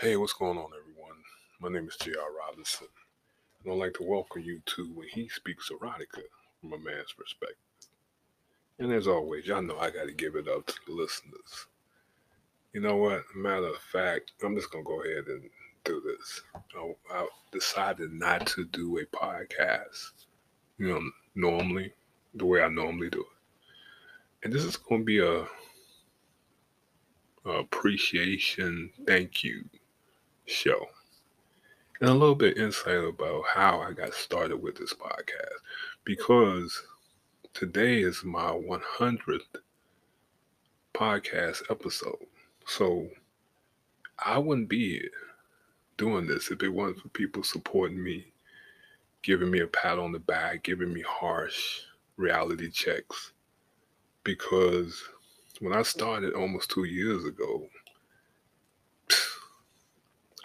Hey, what's going on, everyone? My name is J.R. Robinson, and I'd like to welcome you to When He Speaks Erotica from a Man's Perspective. And as always, y'all know I got to give it up to the listeners. You know what? Matter of fact, I'm just going to go ahead and do this. I, I decided not to do a podcast, you know, normally, the way I normally do it. And this is going to be a, a appreciation thank you show and a little bit insight about how I got started with this podcast because today is my 100th podcast episode. So I wouldn't be doing this if it wasn't for people supporting me, giving me a pat on the back, giving me harsh reality checks. Because when I started almost two years ago,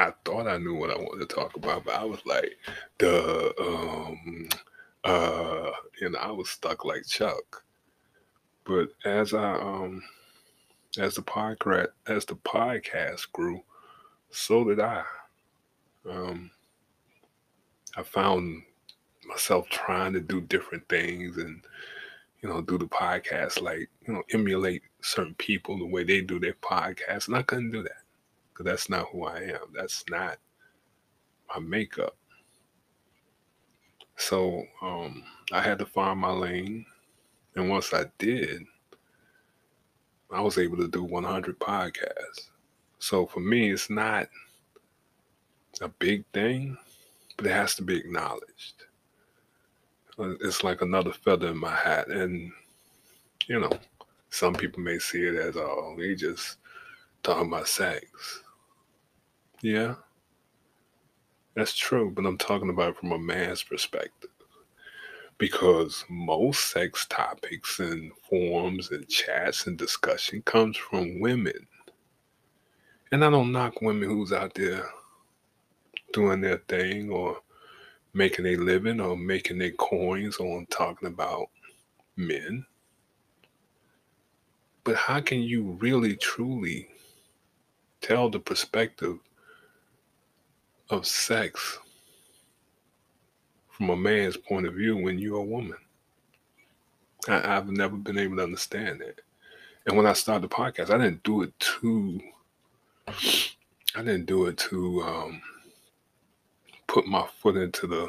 I thought I knew what I wanted to talk about, but I was like, the um uh you know, I was stuck like Chuck. But as I um as the podcast as the podcast grew, so did I. Um I found myself trying to do different things and you know do the podcast like you know emulate certain people the way they do their podcast and I couldn't do that because that's not who I am. That's not my makeup. So um, I had to find my lane, and once I did, I was able to do 100 podcasts. So for me, it's not a big thing, but it has to be acknowledged. Uh, it's like another feather in my hat, and you know, some people may see it as, oh, he just talking about sex. Yeah, that's true, but I'm talking about it from a man's perspective. Because most sex topics and forums and chats and discussion comes from women. And I don't knock women who's out there doing their thing or making a living or making their coins on talking about men. But how can you really truly tell the perspective of sex from a man's point of view when you're a woman. I, have never been able to understand that. And when I started the podcast, I didn't do it to I didn't do it to um, put my foot into the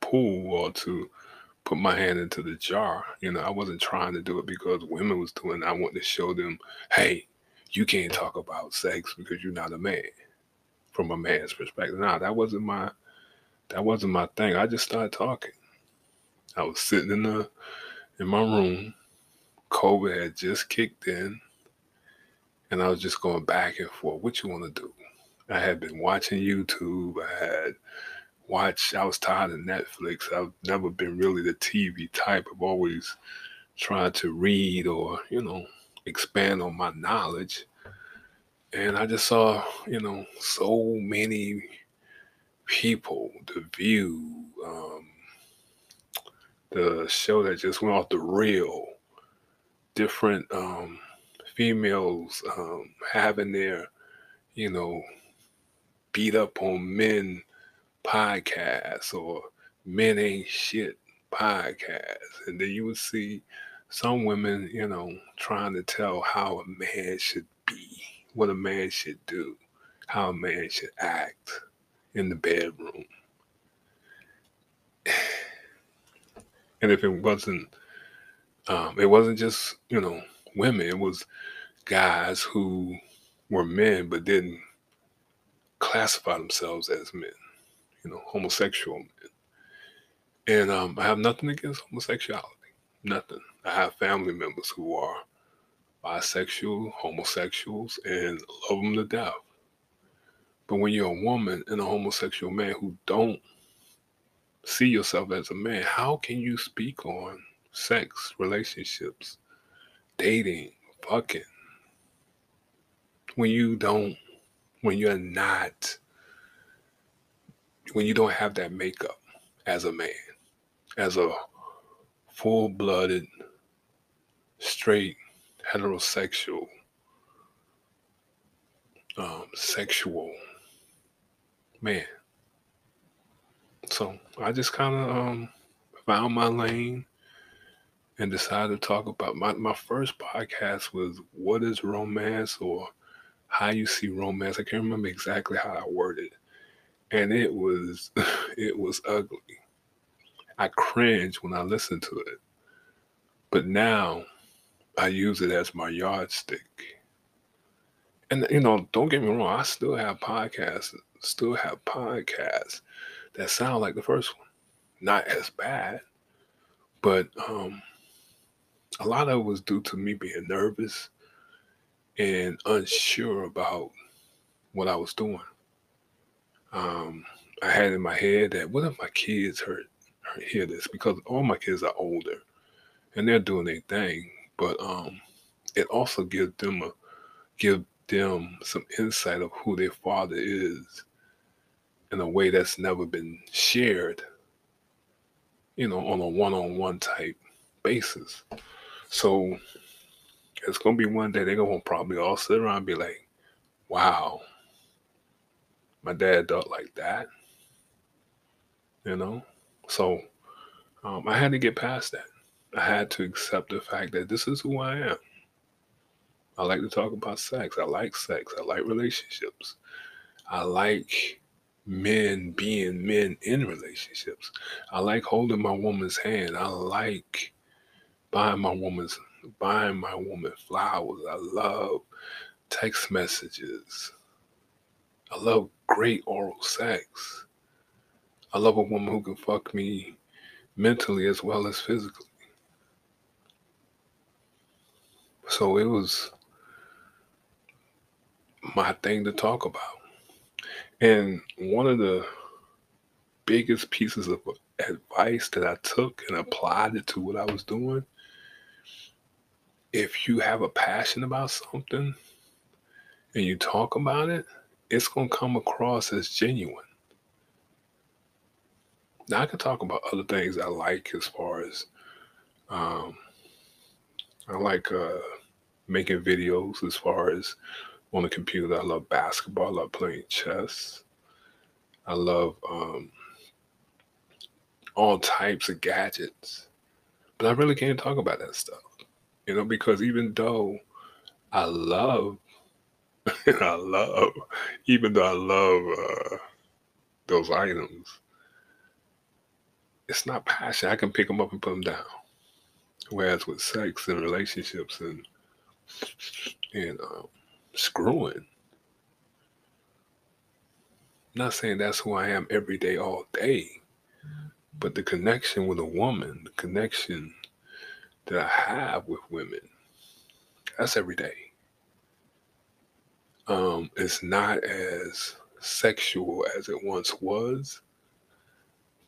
pool or to put my hand into the jar. You know, I wasn't trying to do it because women was doing it. I wanted to show them, hey, you can't talk about sex because you're not a man from a man's perspective. Nah, that wasn't my that wasn't my thing. I just started talking. I was sitting in the in my room. COVID had just kicked in, and I was just going back and forth. What you want to do? I had been watching YouTube. I had watched. I was tired of Netflix. I've never been really the TV type. I've always tried to read or you know expand on my knowledge and I just saw, you know, so many people, the view, um, the show that just went off the reel, different um, females um, having their, you know, beat up on men podcasts or men ain't shit podcasts. And then you would see some women, you know, trying to tell how a man should be what a man should do, how a man should act in the bedroom. And if it wasn't, um, it wasn't just, you know, women, it was guys who were men but didn't classify themselves as men, you know, homosexual men. And um, I have nothing against homosexuality, nothing. I have family members who are bisexual, homosexuals, and love them to death. But when you're a woman and a homosexual man who don't see yourself as a man, how can you speak on sex, relationships, dating, fucking, when you don't, when you're not, when you don't have that makeup as a man, as a full blooded, straight heterosexual, um, sexual man. So I just kind of um, found my lane and decided to talk about my, my first podcast was what is romance or how you see romance. I can't remember exactly how I worded. And it was it was ugly. I cringe when I listen to it. But now I use it as my yardstick. And you know, don't get me wrong, I still have podcasts, still have podcasts that sound like the first one. Not as bad, but um a lot of it was due to me being nervous and unsure about what I was doing. Um, I had in my head that what if my kids heard, hear this because all my kids are older and they're doing their thing, but um, it also gives them a give them some insight of who their father is in a way that's never been shared, you know, on a one-on-one type basis. So it's gonna be one day they're gonna probably all sit around and be like, wow, my dad thought like that. You know? So um, I had to get past that. I had to accept the fact that this is who I am. I like to talk about sex. I like sex. I like relationships. I like men being men in relationships. I like holding my woman's hand. I like buying my woman's buying my woman flowers. I love text messages. I love great oral sex. I love a woman who can fuck me mentally as well as physically. So it was my thing to talk about. And one of the biggest pieces of advice that I took and applied it to what I was doing if you have a passion about something and you talk about it, it's going to come across as genuine. Now, I can talk about other things I like as far as um, I like uh, making videos as far as on the computer. I love basketball. I love playing chess. I love um, all types of gadgets. But I really can't talk about that stuff you know, because even though I love, I love, even though I love uh, those items, it's not passion. I can pick them up and put them down. Whereas with sex and relationships and and um, screwing, not saying that's who I am every day, all day, but the connection with a woman, the connection that I have with women, that's every day. Um, it's not as sexual as it once was,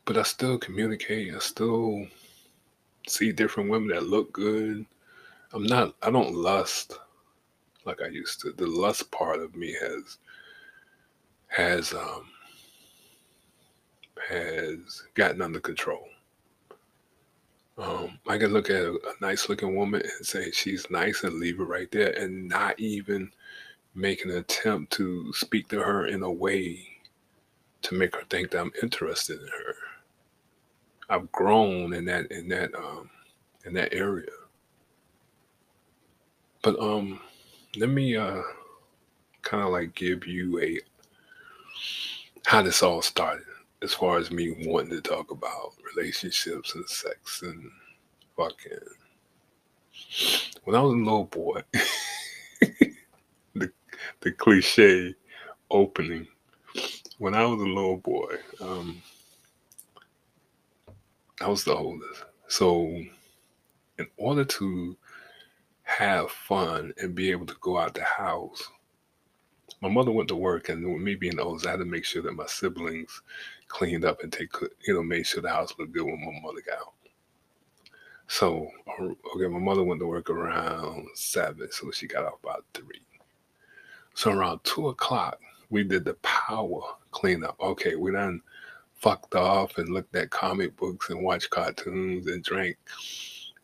but I still communicate. I still see different women that look good. I'm not, I don't lust like I used to. The lust part of me has, has, um, has gotten under control. Um, I can look at a, a nice looking woman and say she's nice and leave it right there and not even make an attempt to speak to her in a way to make her think that I'm interested in her. I've grown in that in that um in that area. But um let me uh kind of like give you a how this all started as far as me wanting to talk about relationships and sex and fucking. When I was a little boy, the the cliche opening. When I was a little boy, um, I was the oldest. So, in order to have fun and be able to go out the house my mother went to work, and with me being old, I had to make sure that my siblings cleaned up and take, you know, made sure the house looked good when my mother got out. So, okay, my mother went to work around seven, so she got off about three. So around two o'clock, we did the power cleanup. Okay, we done fucked off and looked at comic books and watched cartoons and drank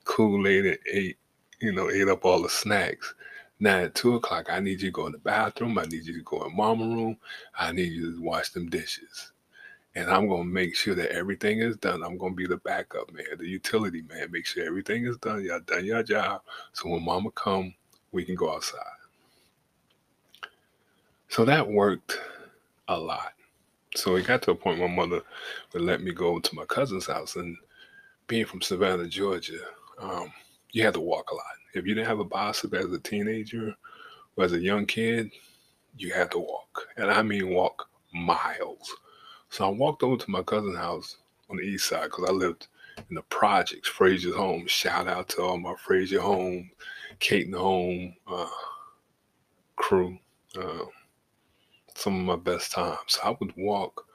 Kool Aid and ate, you know, ate up all the snacks. Now at two o'clock, I need you to go in the bathroom. I need you to go in mama room. I need you to wash them dishes. And I'm gonna make sure that everything is done. I'm gonna be the backup man, the utility man. Make sure everything is done. Y'all done your job. So when mama come, we can go outside. So that worked a lot. So it got to a point my mother would let me go to my cousin's house. And being from Savannah, Georgia, um, you had to walk a lot. If you didn't have a bicycle as a teenager or as a young kid, you had to walk. And I mean walk miles. So I walked over to my cousin's house on the east side because I lived in the projects, Frazier's home. Shout out to all my Frazier home, Kayton home uh, crew. Uh, some of my best times. So I would walk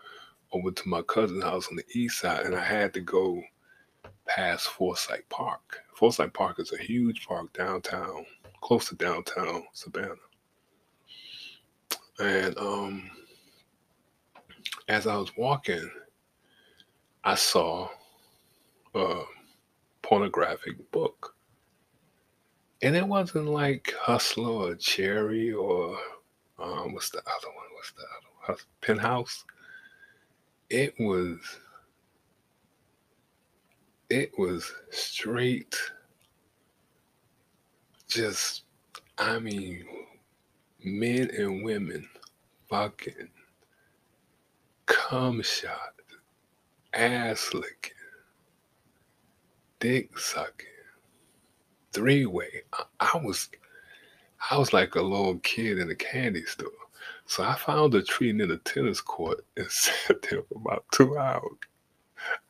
over to my cousin's house on the east side, and I had to go past Forsyth Park. Forsyth Park is a huge park downtown, close to downtown Savannah. And um, as I was walking, I saw a pornographic book. And it wasn't like Hustler or Cherry or um, what's the other one? What's the other one? Penthouse. It was it was straight just I mean men and women fucking cum shot, ass licking, dick sucking, three way. I, I was I was like a little kid in a candy store. So I found a tree near the tennis court and sat there for about two hours.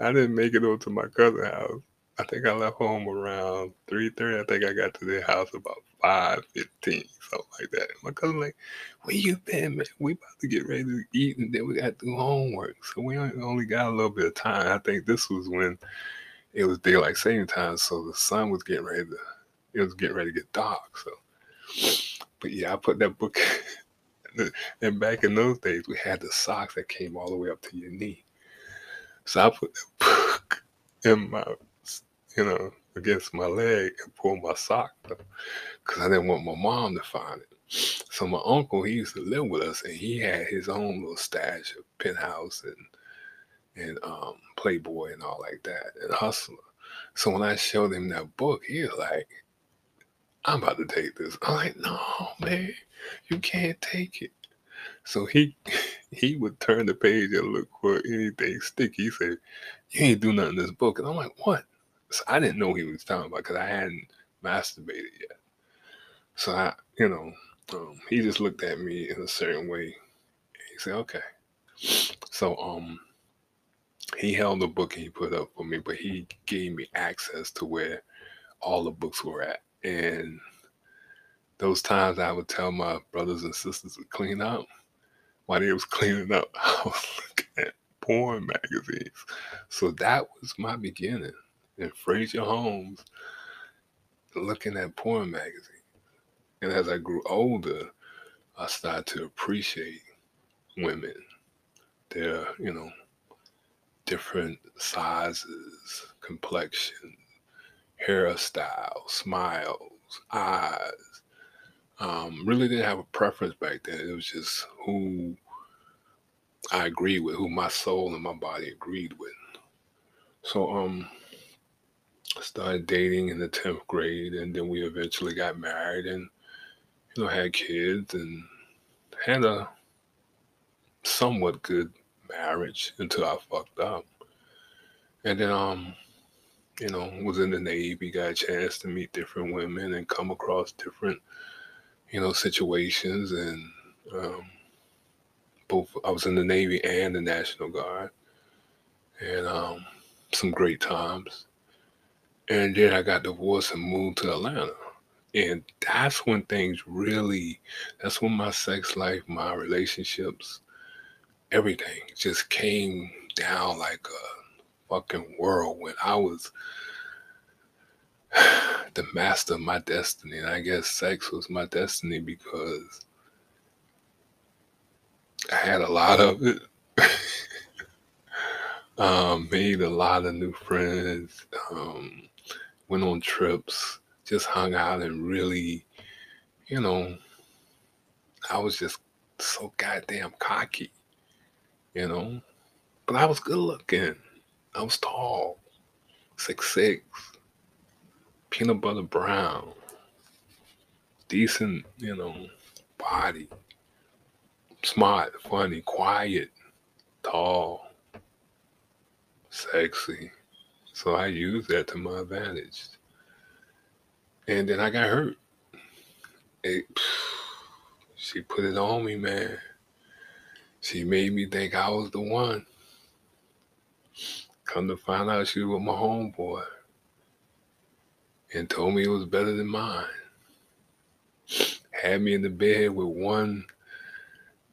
I didn't make it over to my cousin's house. I think I left home around 3.30. I think I got to their house about 5.15, something like that. My cousin like, where you been, man? We about to get ready to eat and then we got to do homework. So we only got a little bit of time. I think this was when it was daylight saving time. So the sun was getting ready to, it was getting ready to get dark. So but yeah, I put that book. and back in those days, we had the socks that came all the way up to your knee. So I put that book in my, you know, against my leg and pulled my sock because I didn't want my mom to find it. So my uncle, he used to live with us, and he had his own little stash of penthouse and and um, Playboy and all like that, and Hustler. So when I showed him that book, he was like, I'm about to take this. I'm like, no, man, you can't take it. So he he would turn the page and look for anything sticky. He said, You ain't do nothing in this book. And I'm like, What? So I didn't know he was talking about because I hadn't masturbated yet. So I, you know, um, he just looked at me in a certain way. he said, Okay. So um he held the book and he put up for me, but he gave me access to where all the books were at. And those times I would tell my brothers and sisters to clean up, while they was cleaning up, I was looking at porn magazines. So that was my beginning in Frazier Homes, looking at porn magazines. And as I grew older, I started to appreciate women, their, you know, different sizes, complexion, hairstyles, smiles, eyes. Um, really didn't have a preference back then. It was just who I agreed with, who my soul and my body agreed with. So um started dating in the 10th grade and then we eventually got married and you know had kids and had a somewhat good marriage until I fucked up. And then um you know, was in the Navy, got a chance to meet different women and come across different, you know, situations. And um, both, I was in the Navy and the National Guard, and um, some great times. And then I got divorced and moved to Atlanta. And that's when things really, that's when my sex life, my relationships, everything just came down like a fucking whirlwind. I was the master of my destiny. And I guess sex was my destiny because I had a lot of it. um, made a lot of new friends. Um, went on trips, just hung out and really, you know, I was just so goddamn cocky, you know. But I was good looking. I was tall, six six, peanut butter brown, decent, you know, body, smart, funny, quiet, tall, sexy. So I used that to my advantage. And then I got hurt. It, she put it on me, man. She made me think I was the one. Come to find out she was with my homeboy. And told me it was better than mine. Had me in the bed with one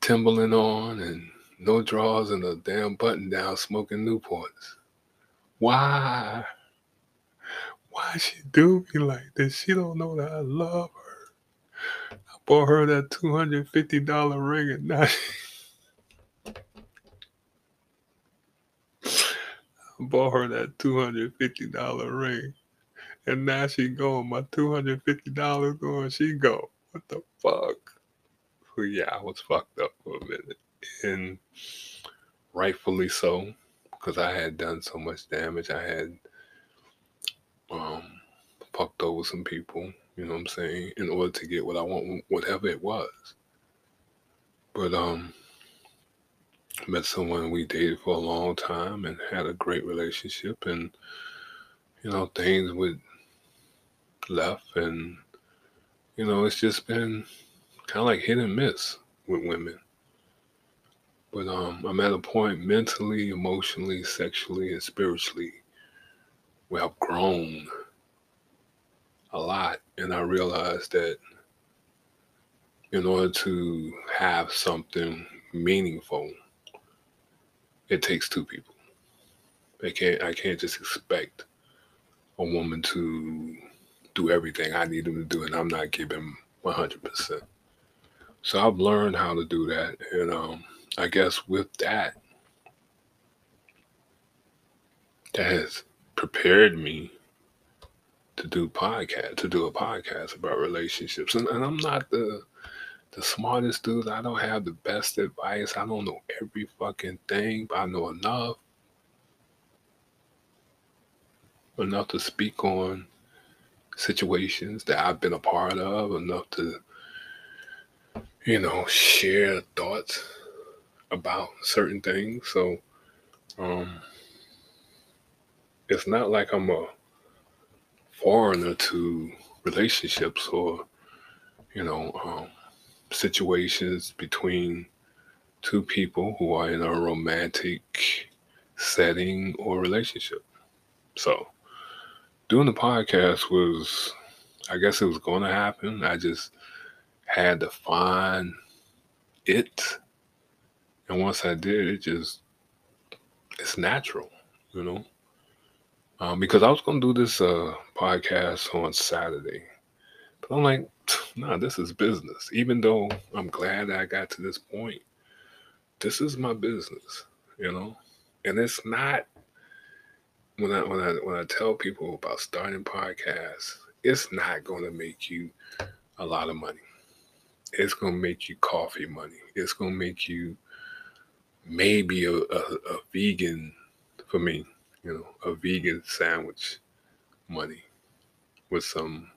Timberland on and no drawers and a damn button down smoking Newports. Why? Why she do me like this? She don't know that I love her. I bought her that $250 ring and now she I bought her that $250 ring. And now she going, my $250 going, she go. What the fuck? So yeah, I was fucked up for a minute. And rightfully so, because I had done so much damage. I had um fucked over some people, you know what I'm saying, in order to get what I want, whatever it was. But um met someone we dated for a long time and had a great relationship and you know things would left and you know it's just been kind of like hit and miss with women but um i'm at a point mentally emotionally sexually and spiritually where i've grown a lot and i realized that in order to have something meaningful it takes two people. I can't I can't just expect a woman to do everything I need them to do and I'm not giving 100%. So I've learned how to do that and um I guess with that that has prepared me to do podcast to do a podcast about relationships and, and I'm not the the smartest dude. I don't have the best advice. I don't know every fucking thing, but I know enough. Enough to speak on situations that I've been a part of, enough to, you know, share thoughts about certain things. So, um, it's not like I'm a foreigner to relationships or, you know, um, situations between two people who are in a romantic setting or relationship. So, doing the podcast was, I guess it was going to happen. I just had to find it. And once I did, it just, it's natural, you know? Um, because I was going to do this uh, podcast on Saturday. But I'm like, nah, this is business. Even though I'm glad I got to this point, this is my business, you know? And it's not when I when I when I tell people about starting podcasts, it's not gonna make you a lot of money. It's gonna make you coffee money. It's gonna make you maybe a, a, a vegan for me, you know, a vegan sandwich money with some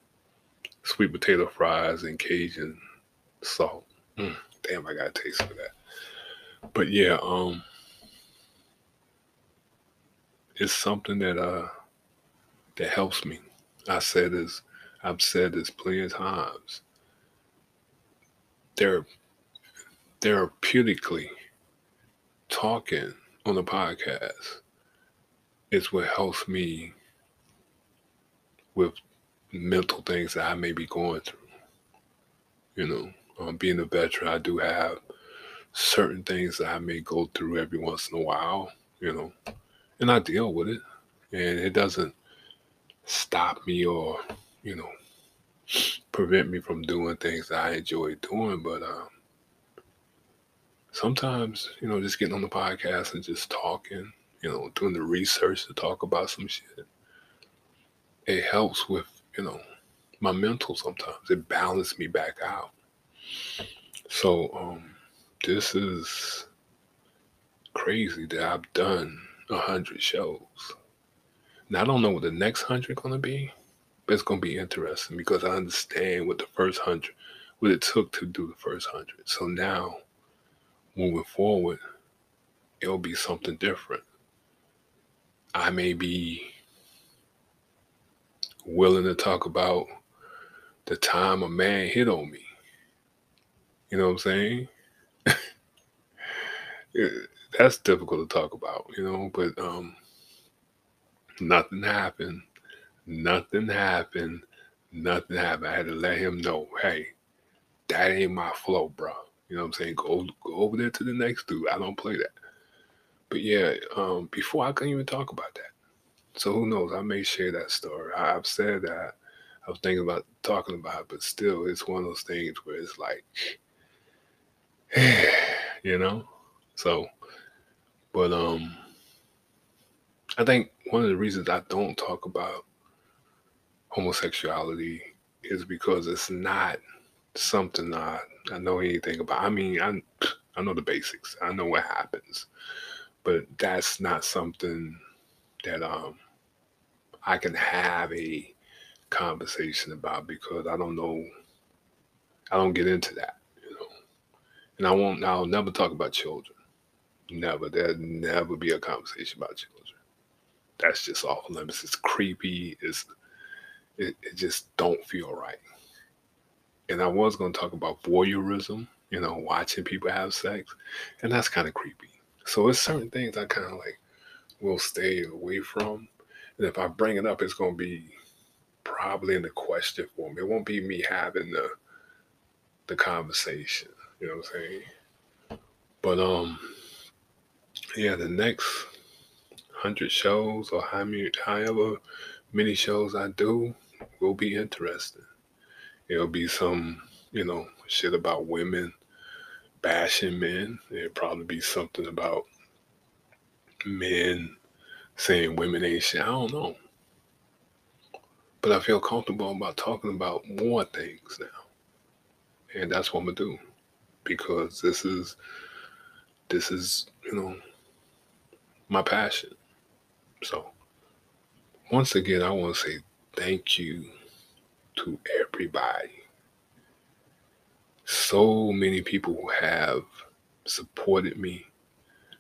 sweet potato fries and Cajun salt. Mm, damn, I got a taste for that. But yeah, um, it's something that uh that helps me. I said this, I've said this plenty of times. They're therapeutically talking on the podcast is what helps me with mental things that I may be going through. You know, um, being a veteran, I do have certain things that I may go through every once in a while, you know, and I deal with it. And it doesn't stop me or, you know, prevent me from doing things I enjoy doing. But um, sometimes, you know, just getting on the podcast and just talking, you know, doing the research to talk about some shit, it helps with you know, my mental sometimes. It balances me back out. So um this is crazy that I've done hundred shows. Now I don't know what the next hundred gonna be, but it's gonna be interesting because I understand what the first hundred, what it took to do the first hundred. So now, moving forward, it'll be something different. I may be willing to talk about the time a man hit on me. You know what I'm saying? That's difficult to talk about, you know, but um nothing happened. Nothing happened. Nothing happened. I had to let him know, hey, that ain't my flow, bro. You know what I'm saying? Go go over there to the next dude. I don't play that. But yeah, um, before I couldn't even talk about that. So who knows? I may share that story. I, I've said that. I was thinking about talking about it, but still, it's one of those things where it's like, you know. So, but um, I think one of the reasons I don't talk about homosexuality is because it's not something I I know anything about. I mean, I I know the basics. I know what happens, but that's not something that um I can have a conversation about because I don't know. I don't get into that, you know, and I won't. I'll never talk about children. Never. There'll never be a conversation about children. That's just off limits. It's creepy. It's it, it just don't feel right. And I was going to talk about voyeurism, you know, watching people have sex, and that's kind of creepy. So it's certain things I kind of like will stay away from. And if I bring it up, it's going to be probably in the question form. It won't be me having the the conversation. You know what I'm saying? But um, yeah, the next hundred shows or how many, however many shows I do will be interesting. It'll be some, you know, shit about women bashing men. It'll probably be something about men saying women ain't shit. I don't know. But I feel comfortable about talking about more things now. And that's what I'm gonna do. Because this is this is, you know, my passion. So once again I wanna say thank you to everybody. So many people who have supported me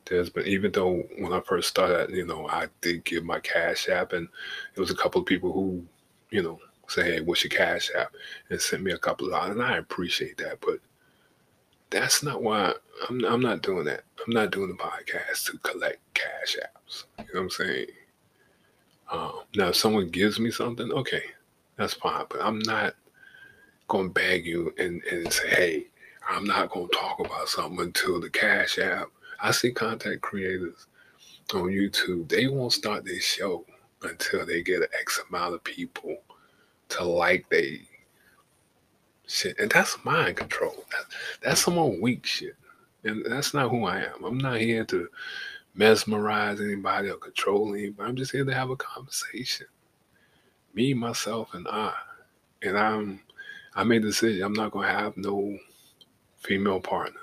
there's been even though when I first started, you know, I did give my cash app, and it was a couple of people who, you know, say, "Hey, what's your cash app?" and sent me a couple of dollars, and I appreciate that. But that's not why I'm. I'm not doing that. I'm not doing the podcast to collect cash apps. You know what I'm saying? Um, now, if someone gives me something, okay, that's fine. But I'm not going to beg you and, and say, "Hey, I'm not going to talk about something until the cash app." I see content creators on YouTube, they won't start their show until they get an X amount of people to like they shit. And that's mind control. That's, that's some weak shit. And that's not who I am. I'm not here to mesmerize anybody or control anybody. I'm just here to have a conversation. Me, myself, and I. And I'm I made the decision I'm not gonna have no female partner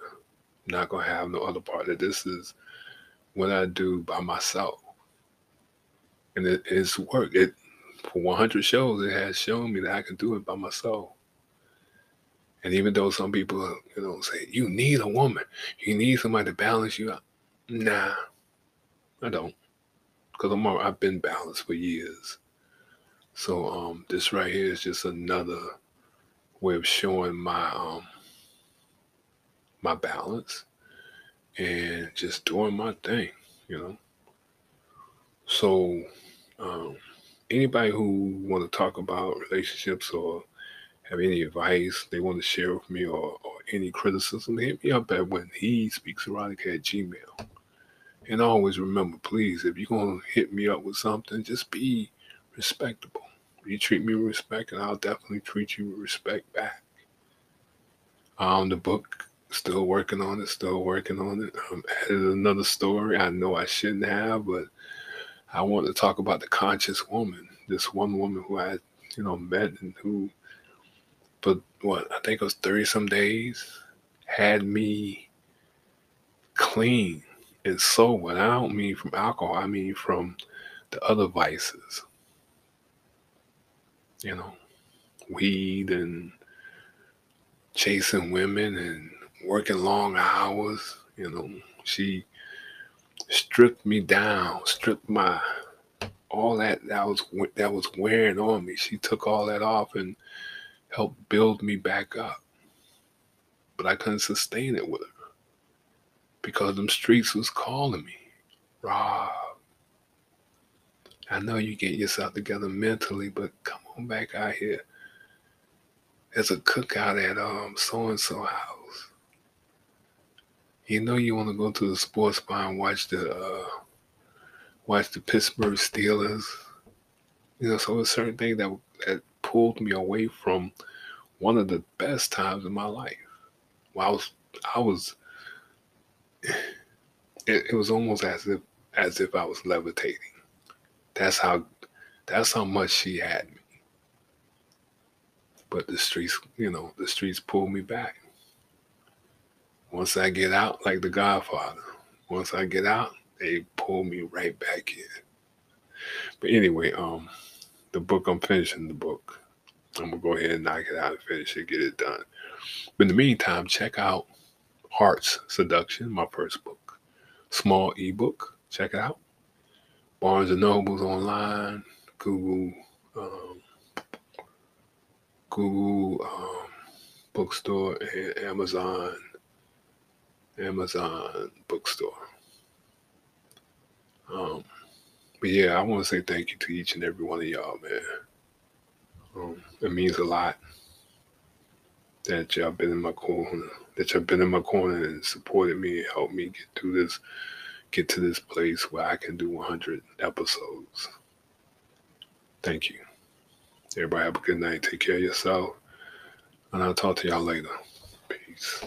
not gonna have no other partner. This is what I do by myself, and it, it's work. It for 100 shows, it has shown me that I can do it by myself. And even though some people, you know, say you need a woman, you need somebody to balance you out. Nah, I don't, because I'm I've been balanced for years. So um, this right here is just another way of showing my um my balance and just doing my thing, you know. So, um, anybody who want to talk about relationships or have any advice they want to share with me or, or any criticism, hit me up at when he speaks erotica at Gmail. And always remember, please, if you're gonna hit me up with something, just be respectable. You treat me with respect, and I'll definitely treat you with respect back. Um, the book Still working on it. Still working on it. Um, added another story. I know I shouldn't have, but I want to talk about the conscious woman. This one woman who I, you know, met and who for what I think it was 30 some days, had me clean and sober. And I don't mean from alcohol, I mean from the other vices. You know, weed and chasing women and working long hours. You know, she stripped me down, stripped my all that that was that was wearing on me. She took all that off and helped build me back up. But I couldn't sustain it with her because them streets was calling me. Rob, I know you get yourself together mentally, but come on back out here. There's a cookout at um so and so house. You know you want to go to the sports bar and watch the uh, watch the Pittsburgh Steelers. You know, so a certain thing that that pulled me away from one of the best times in my life. Well, I was I was it, it was almost as if as if I was levitating. That's how that's how much she had me. But the streets, you know, the streets pulled me back. Once I get out, like the Godfather, once I get out, they pull me right back in. But anyway, um, the book I'm finishing the book. I'm gonna go ahead and knock it out and finish it, get it done. But in the meantime, check out Heart's Seduction, my first book. Small ebook. Check it out. Barnes and Nobles online, Google, um, Google um, bookstore, and Amazon, Amazon bookstore. Um, but yeah, I want to say thank you to each and every one of y'all, man. Um, it means a lot that y'all been in my corner, that y'all been in my corner and supported me and helped me get through this, get to this place where I can do 100 episodes. Thank you. Everybody have a good night. Take care of yourself. And I'll talk to y'all later. Peace.